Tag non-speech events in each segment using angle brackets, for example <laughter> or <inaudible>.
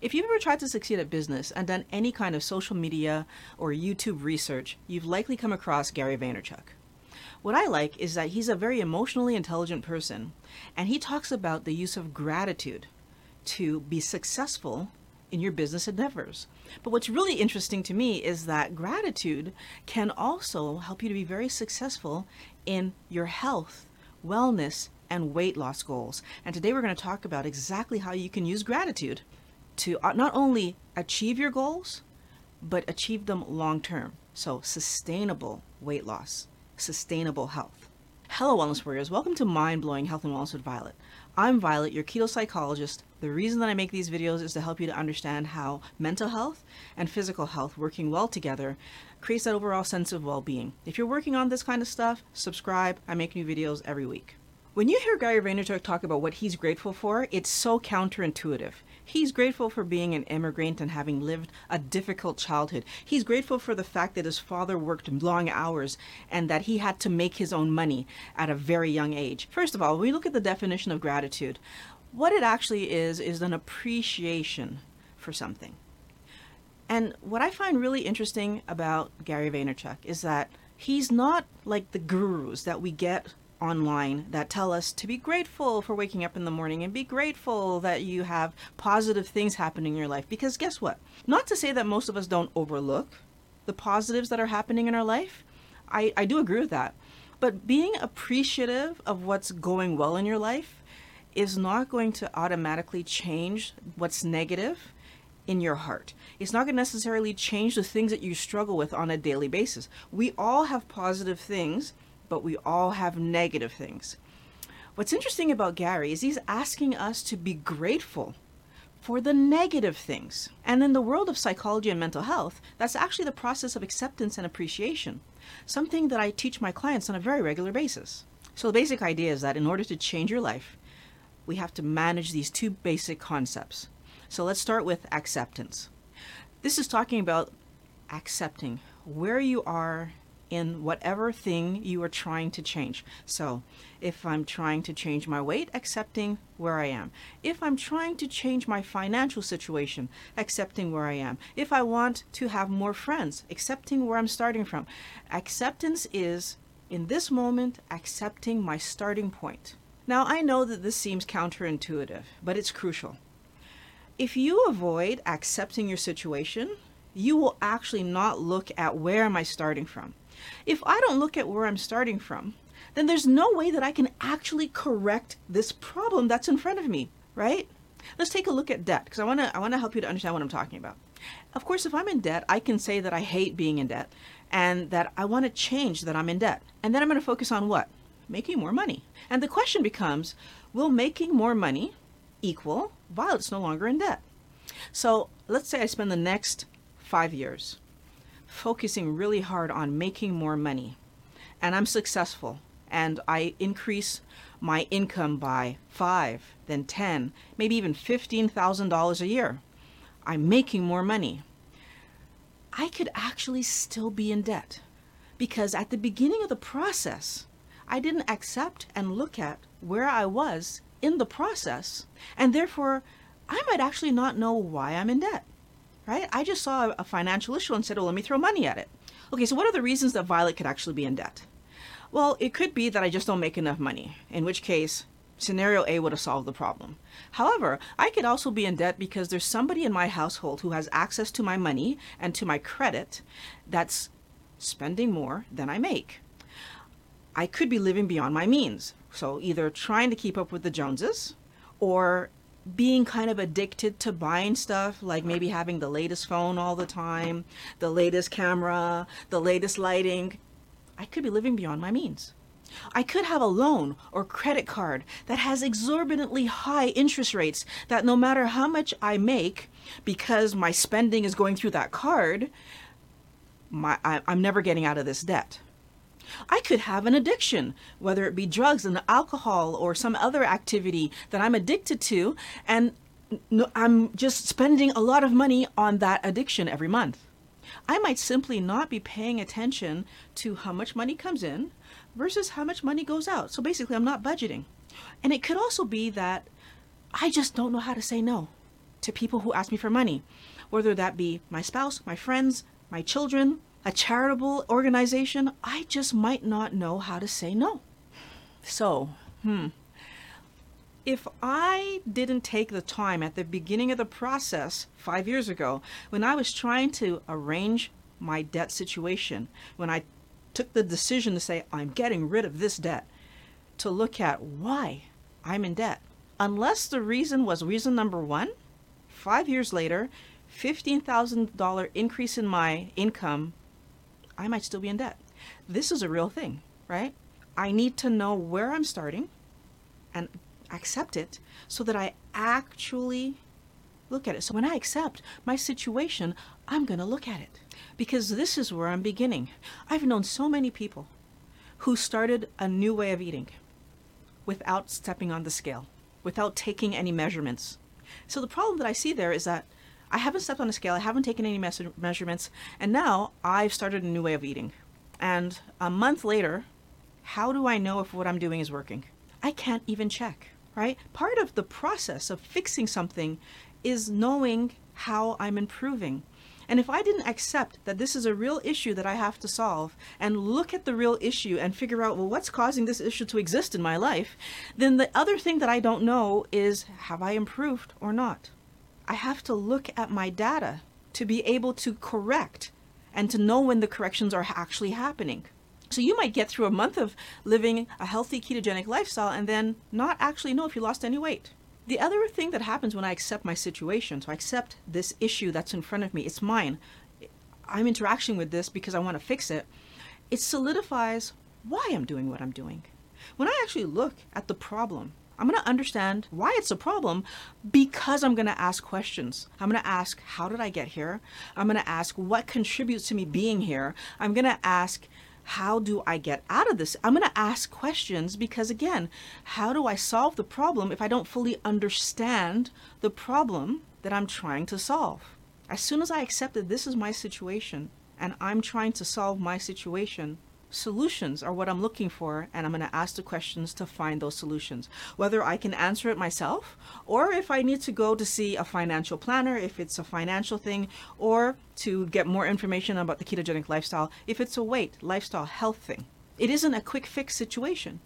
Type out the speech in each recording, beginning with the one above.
If you've ever tried to succeed at business and done any kind of social media or YouTube research, you've likely come across Gary Vaynerchuk. What I like is that he's a very emotionally intelligent person, and he talks about the use of gratitude to be successful in your business endeavors. But what's really interesting to me is that gratitude can also help you to be very successful in your health, wellness, and weight loss goals. And today we're going to talk about exactly how you can use gratitude to uh, not only achieve your goals, but achieve them long term. So, sustainable weight loss, sustainable health. Hello, Wellness Warriors. Welcome to Mind Blowing Health and Wellness with Violet. I'm Violet, your keto psychologist. The reason that I make these videos is to help you to understand how mental health and physical health working well together creates that overall sense of well being. If you're working on this kind of stuff, subscribe. I make new videos every week. When you hear Gary Vaynerchuk talk about what he's grateful for, it's so counterintuitive. He's grateful for being an immigrant and having lived a difficult childhood. He's grateful for the fact that his father worked long hours and that he had to make his own money at a very young age. First of all, when we look at the definition of gratitude, what it actually is is an appreciation for something. And what I find really interesting about Gary Vaynerchuk is that he's not like the gurus that we get online that tell us to be grateful for waking up in the morning and be grateful that you have positive things happening in your life. Because guess what? Not to say that most of us don't overlook the positives that are happening in our life. I, I do agree with that. But being appreciative of what's going well in your life is not going to automatically change what's negative in your heart. It's not going to necessarily change the things that you struggle with on a daily basis. We all have positive things but we all have negative things. What's interesting about Gary is he's asking us to be grateful for the negative things. And in the world of psychology and mental health, that's actually the process of acceptance and appreciation, something that I teach my clients on a very regular basis. So the basic idea is that in order to change your life, we have to manage these two basic concepts. So let's start with acceptance. This is talking about accepting where you are in whatever thing you are trying to change. So, if I'm trying to change my weight, accepting where I am. If I'm trying to change my financial situation, accepting where I am. If I want to have more friends, accepting where I'm starting from. Acceptance is, in this moment, accepting my starting point. Now, I know that this seems counterintuitive, but it's crucial. If you avoid accepting your situation, you will actually not look at where am I starting from. If I don't look at where I'm starting from, then there's no way that I can actually correct this problem that's in front of me, right? Let's take a look at debt because I want to I want to help you to understand what I'm talking about. Of course, if I'm in debt, I can say that I hate being in debt and that I want to change that I'm in debt. And then I'm going to focus on what? Making more money. And the question becomes, will making more money equal Violet's no longer in debt? So, let's say I spend the next 5 years focusing really hard on making more money. And I'm successful. And I increase my income by five, then 10, maybe even $15,000 a year, I'm making more money. I could actually still be in debt. Because at the beginning of the process, I didn't accept and look at where I was in the process, and therefore I might actually not know why I'm in debt right? I just saw a financial issue and said, well, let me throw money at it. Okay, so what are the reasons that Violet could actually be in debt? Well, it could be that I just don't make enough money, in which case, scenario A would have solved the problem. However, I could also be in debt because there's somebody in my household who has access to my money and to my credit that's spending more than I make. I could be living beyond my means. So either trying to keep up with the Joneses or being kind of addicted to buying stuff, like maybe having the latest phone all the time, the latest camera, the latest lighting, I could be living beyond my means. I could have a loan or credit card that has exorbitantly high interest rates that no matter how much I make, because my spending is going through that card, my, I, I'm never getting out of this debt. I could have an addiction, whether it be drugs and alcohol or some other activity that I'm addicted to, and I'm just spending a lot of money on that addiction every month. I might simply not be paying attention to how much money comes in versus how much money goes out. So basically, I'm not budgeting. And it could also be that I just don't know how to say no. to people who ask me for money, whether that be my spouse, my friends, my children, a charitable organization, I just might not know how to say no. So, hmm. If I didn't take the time at the beginning of the process five years ago, when I was trying to arrange my debt situation, when I took the decision to say, I'm getting rid of this debt, to look at why I'm in debt, unless the reason was reason number one, five years later, $15,000 increase in my income, I might still be in debt. This is a real thing, right? I need to know where I'm starting and accept it so that I actually look at it. So when I accept my situation, I'm going to look at it because this is where I'm beginning. I've known so many people who started a new way of eating without stepping on the scale, without taking any measurements. So the problem that I see there is that I haven't stepped on a scale, I haven't taken any mes- measurements, and now I've started a new way of eating. And a month later, how do I know if what I'm doing is working? I can't even check, right? Part of the process of fixing something is knowing how I'm improving. And if I didn't accept that this is a real issue that I have to solve and look at the real issue and figure out, well, what's causing this issue to exist in my life, then the other thing that I don't know is have I improved or not? I have to look at my data to be able to correct and to know when the corrections are actually happening. So you might get through a month of living a healthy ketogenic lifestyle and then not actually know if you lost any weight. The other thing that happens when I accept my situation, so I accept this issue that's in front of me, it's mine. I'm interacting with this because I want to fix it. It solidifies why I'm doing what I'm doing. When I actually look at the problem I'm going to understand why it's a problem because I'm going to ask questions. I'm going to ask, how did I get here? I'm going to ask, what contributes to me being here? I'm going to ask, how do I get out of this? I'm going to ask questions because, again, how do I solve the problem if I don't fully understand the problem that I'm trying to solve? As soon as I accept that this is my situation and I'm trying to solve my situation, solutions are what I'm looking for, and I'm going to ask the questions to find those solutions. Whether I can answer it myself, or if I need to go to see a financial planner, if it's a financial thing, or to get more information about the ketogenic lifestyle, if it's a weight, lifestyle, health thing. It isn't a quick fix situation.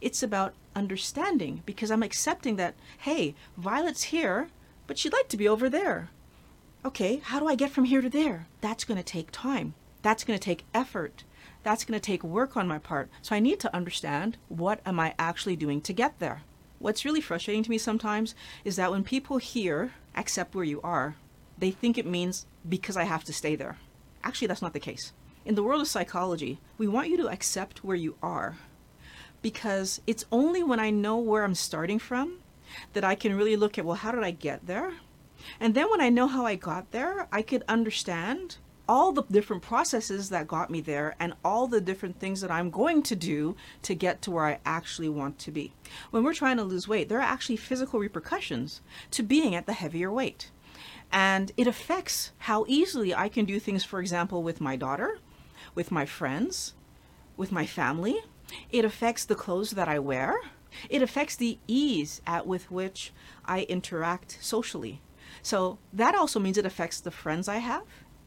It's about understanding because I'm accepting that, hey, Violet's here, but she'd like to be over there. Okay, how do I get from here to there? That's going to take time. That's going to take effort that's going to take work on my part. So I need to understand what am I actually doing to get there. What's really frustrating to me sometimes is that when people hear accept where you are, they think it means because I have to stay there. Actually, that's not the case. In the world of psychology, we want you to accept where you are because it's only when I know where I'm starting from that I can really look at, well, how did I get there? And then when I know how I got there, I could understand all the different processes that got me there and all the different things that I'm going to do to get to where I actually want to be. When we're trying to lose weight, there are actually physical repercussions to being at the heavier weight. And it affects how easily I can do things, for example, with my daughter, with my friends, with my family. It affects the clothes that I wear. It affects the ease at with which I interact socially. So that also means it affects the friends I have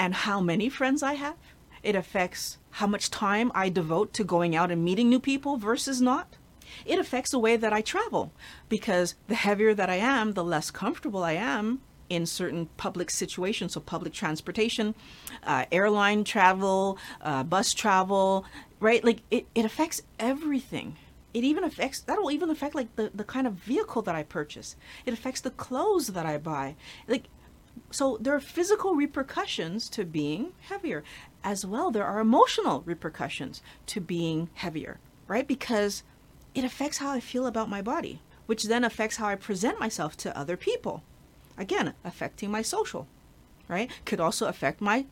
and how many friends I have. It affects how much time I devote to going out and meeting new people versus not. It affects the way that I travel because the heavier that I am, the less comfortable I am in certain public situations. So, public transportation, uh, airline travel, uh, bus travel, right? Like it, it affects everything. It even affects, that'll even affect like the, the kind of vehicle that I purchase. It affects the clothes that I buy. Like so there are physical repercussions to being heavier. As well, there are emotional repercussions to being heavier, right? Because it affects how I feel about my body, which then affects how I present myself to other people. Again, affecting my social, right? Could also affect my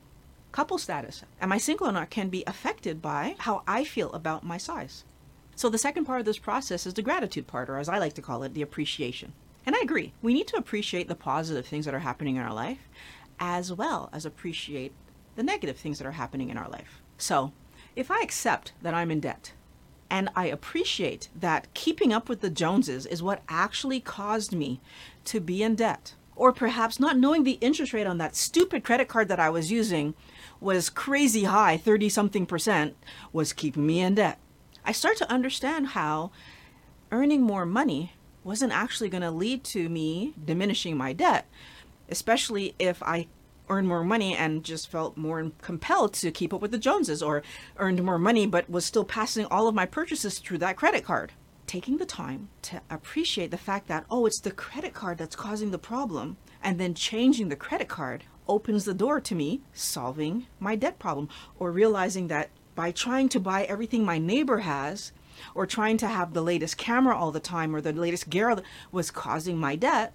couple status. Am I single or not can be affected by how I feel about my size. So the second part of this process is the gratitude part, or as I like to call it, the appreciation. And I agree. We need to appreciate the positive things that are happening in our life as well as appreciate the negative things that are happening in our life. So, if I accept that I'm in debt and I appreciate that keeping up with the Joneses is what actually caused me to be in debt, Or perhaps not knowing the interest rate on that stupid credit card that I was using was crazy high, 30 something percent, was keeping me in debt. I start to understand how earning more money wasn't actually going to lead to me diminishing my debt, especially if I earned more money and just felt more compelled to keep up with the Joneses or earned more money but was still passing all of my purchases through that credit card. Taking the time to appreciate the fact that, oh, it's the credit card that's causing the problem, and then changing the credit card opens the door to me solving my debt problem or realizing that by trying to buy everything my neighbor has or trying to have the latest camera all the time or the latest gear was causing my debt,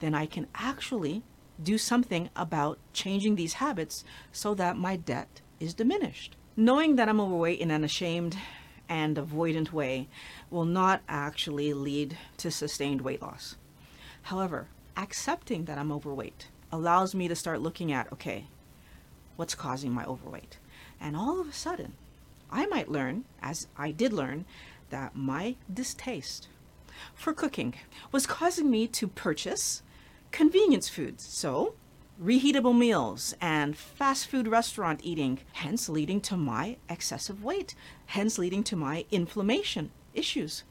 then I can actually do something about changing these habits so that my debt is diminished. Knowing that I'm overweight in an ashamed and avoidant way will not actually lead to sustained weight loss. However, accepting that I'm overweight allows me to start looking at okay, what's causing my overweight? And all of a sudden, I might learn, as I did learn, that my distaste for cooking was causing me to purchase convenience foods. So, reheatable meals and fast food restaurant eating, hence leading to my excessive weight, hence leading to my inflammation issues.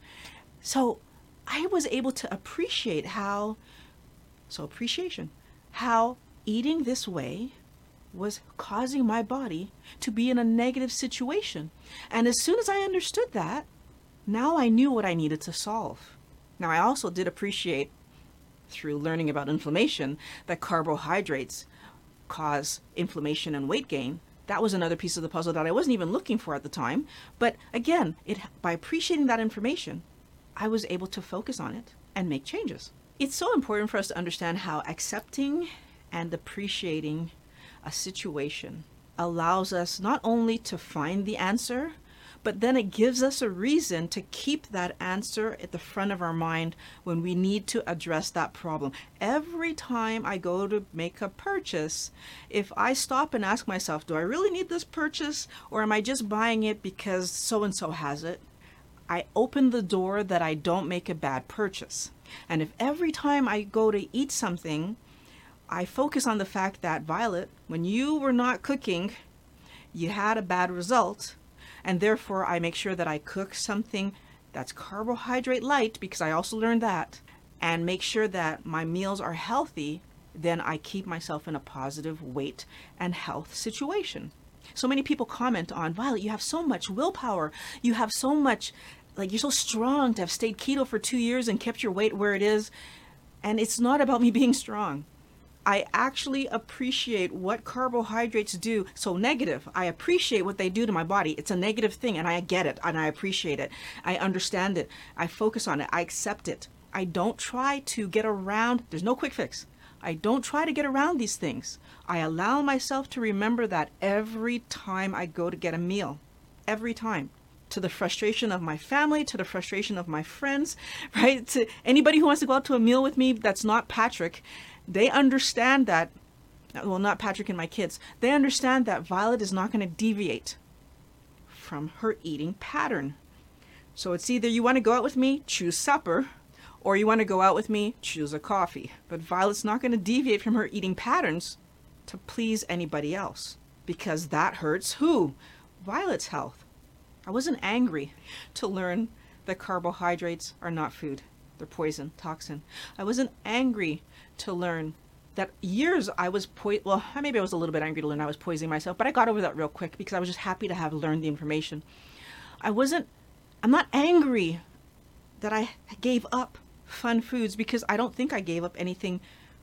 So, I was able to appreciate how, so appreciation, how eating this way was causing my body to be in a negative situation. And as soon as I understood that, now I knew what I needed to solve. Now, I also did appreciate through learning about inflammation that carbohydrates cause inflammation and weight gain. That was another piece of the puzzle that I wasn't even looking for at the time. But again, it, by appreciating that information, I was able to focus on it and make changes. It's so important for us to understand how accepting and appreciating a situation allows us not only to find the answer, but then it gives us a reason to keep that answer at the front of our mind when we need to address that problem. Every time I go to make a purchase, if I stop and ask myself, do I really need this purchase or am I just buying it because so and so has it? I open the door that I don't make a bad purchase. And if every time I go to eat something, I focus on the fact that, Violet, when you were not cooking, you had a bad result, and therefore I make sure that I cook something that's carbohydrate light because I also learned that and make sure that my meals are healthy, then I keep myself in a positive weight and health situation. So many people comment on, Violet, you have so much willpower. You have so much, like, you're so strong to have stayed keto for two years and kept your weight where it is. And it's not about me being strong. I actually appreciate what carbohydrates do. So, negative, I appreciate what they do to my body. It's a negative thing, and I get it, and I appreciate it. I understand it. I focus on it. I accept it. I don't try to get around, there's no quick fix. I don't try to get around these things. I allow myself to remember that every time I go to get a meal. Every time to the frustration of my family, to the frustration of my friends, <laughs> right? To anybody who wants to go out to a meal with me that's not Patrick, they understand that, well, not Patrick and my kids, they understand that Violet is not going to deviate from her eating pattern. So it's either you want to go out with me, choose supper, or you want to go out with me, choose a coffee. But Violet's not going to deviate from her eating patterns to please anybody else because that hurts who? Violet's health. I wasn't angry to learn that carbohydrates are not food. They're poison, toxin. I wasn't angry to learn that years I was po- well, maybe I was a little bit angry to learn I was poisoning myself, but I got over that real quick because I was just happy to have learned the information. I wasn't I'm not angry that I gave up fun foods because I don't think I gave up anything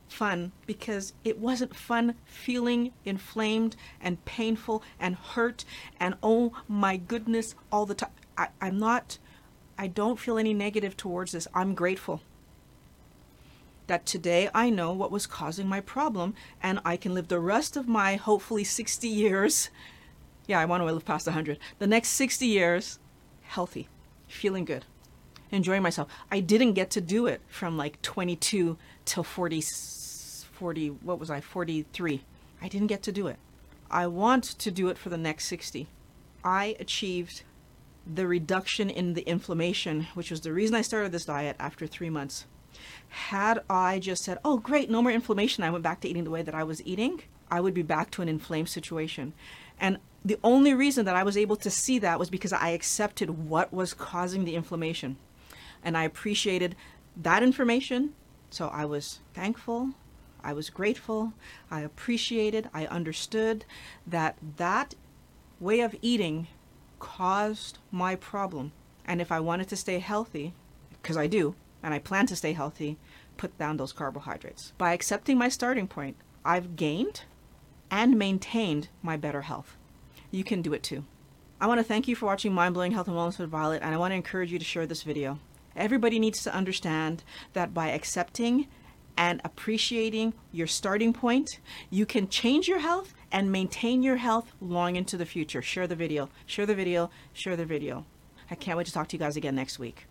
fun because it wasn't fun feeling inflamed and painful and hurt and oh my goodness all the time. I, I'm not I don't feel any negative towards this. I'm grateful that today I know what was causing my problem and I can live the rest of my hopefully 60 years. Yeah, I want to live past 100. The next 60 years healthy, feeling good, enjoying myself. I didn't get to do it from like 22 till 40 40 what was I? 43. I didn't get to do it. I want to do it for the next 60. I achieved the reduction in the inflammation, which was the reason I started this diet after 3 months Had I just said, oh, great, no more inflammation, I went back to eating the way that I was eating, I would be back to an inflamed situation. And the only reason that I was able to see that was because I accepted what was causing the inflammation. And I appreciated that information. So I was thankful. I was grateful. I appreciated. I understood that that way of eating caused my problem. And if I wanted to stay healthy, because I do, and I plan to stay healthy, put down those carbohydrates. By accepting my starting point, I've gained and maintained my better health. You can do it too. I want to thank you for watching Mind Blowing Health and Wellness with Violet, and I want to encourage you to share this video. Everybody needs to understand that by accepting and appreciating your starting point, you can change your health and maintain your health long into the future. Share the video, share the video, share the video. I can't wait to talk to you guys again next week.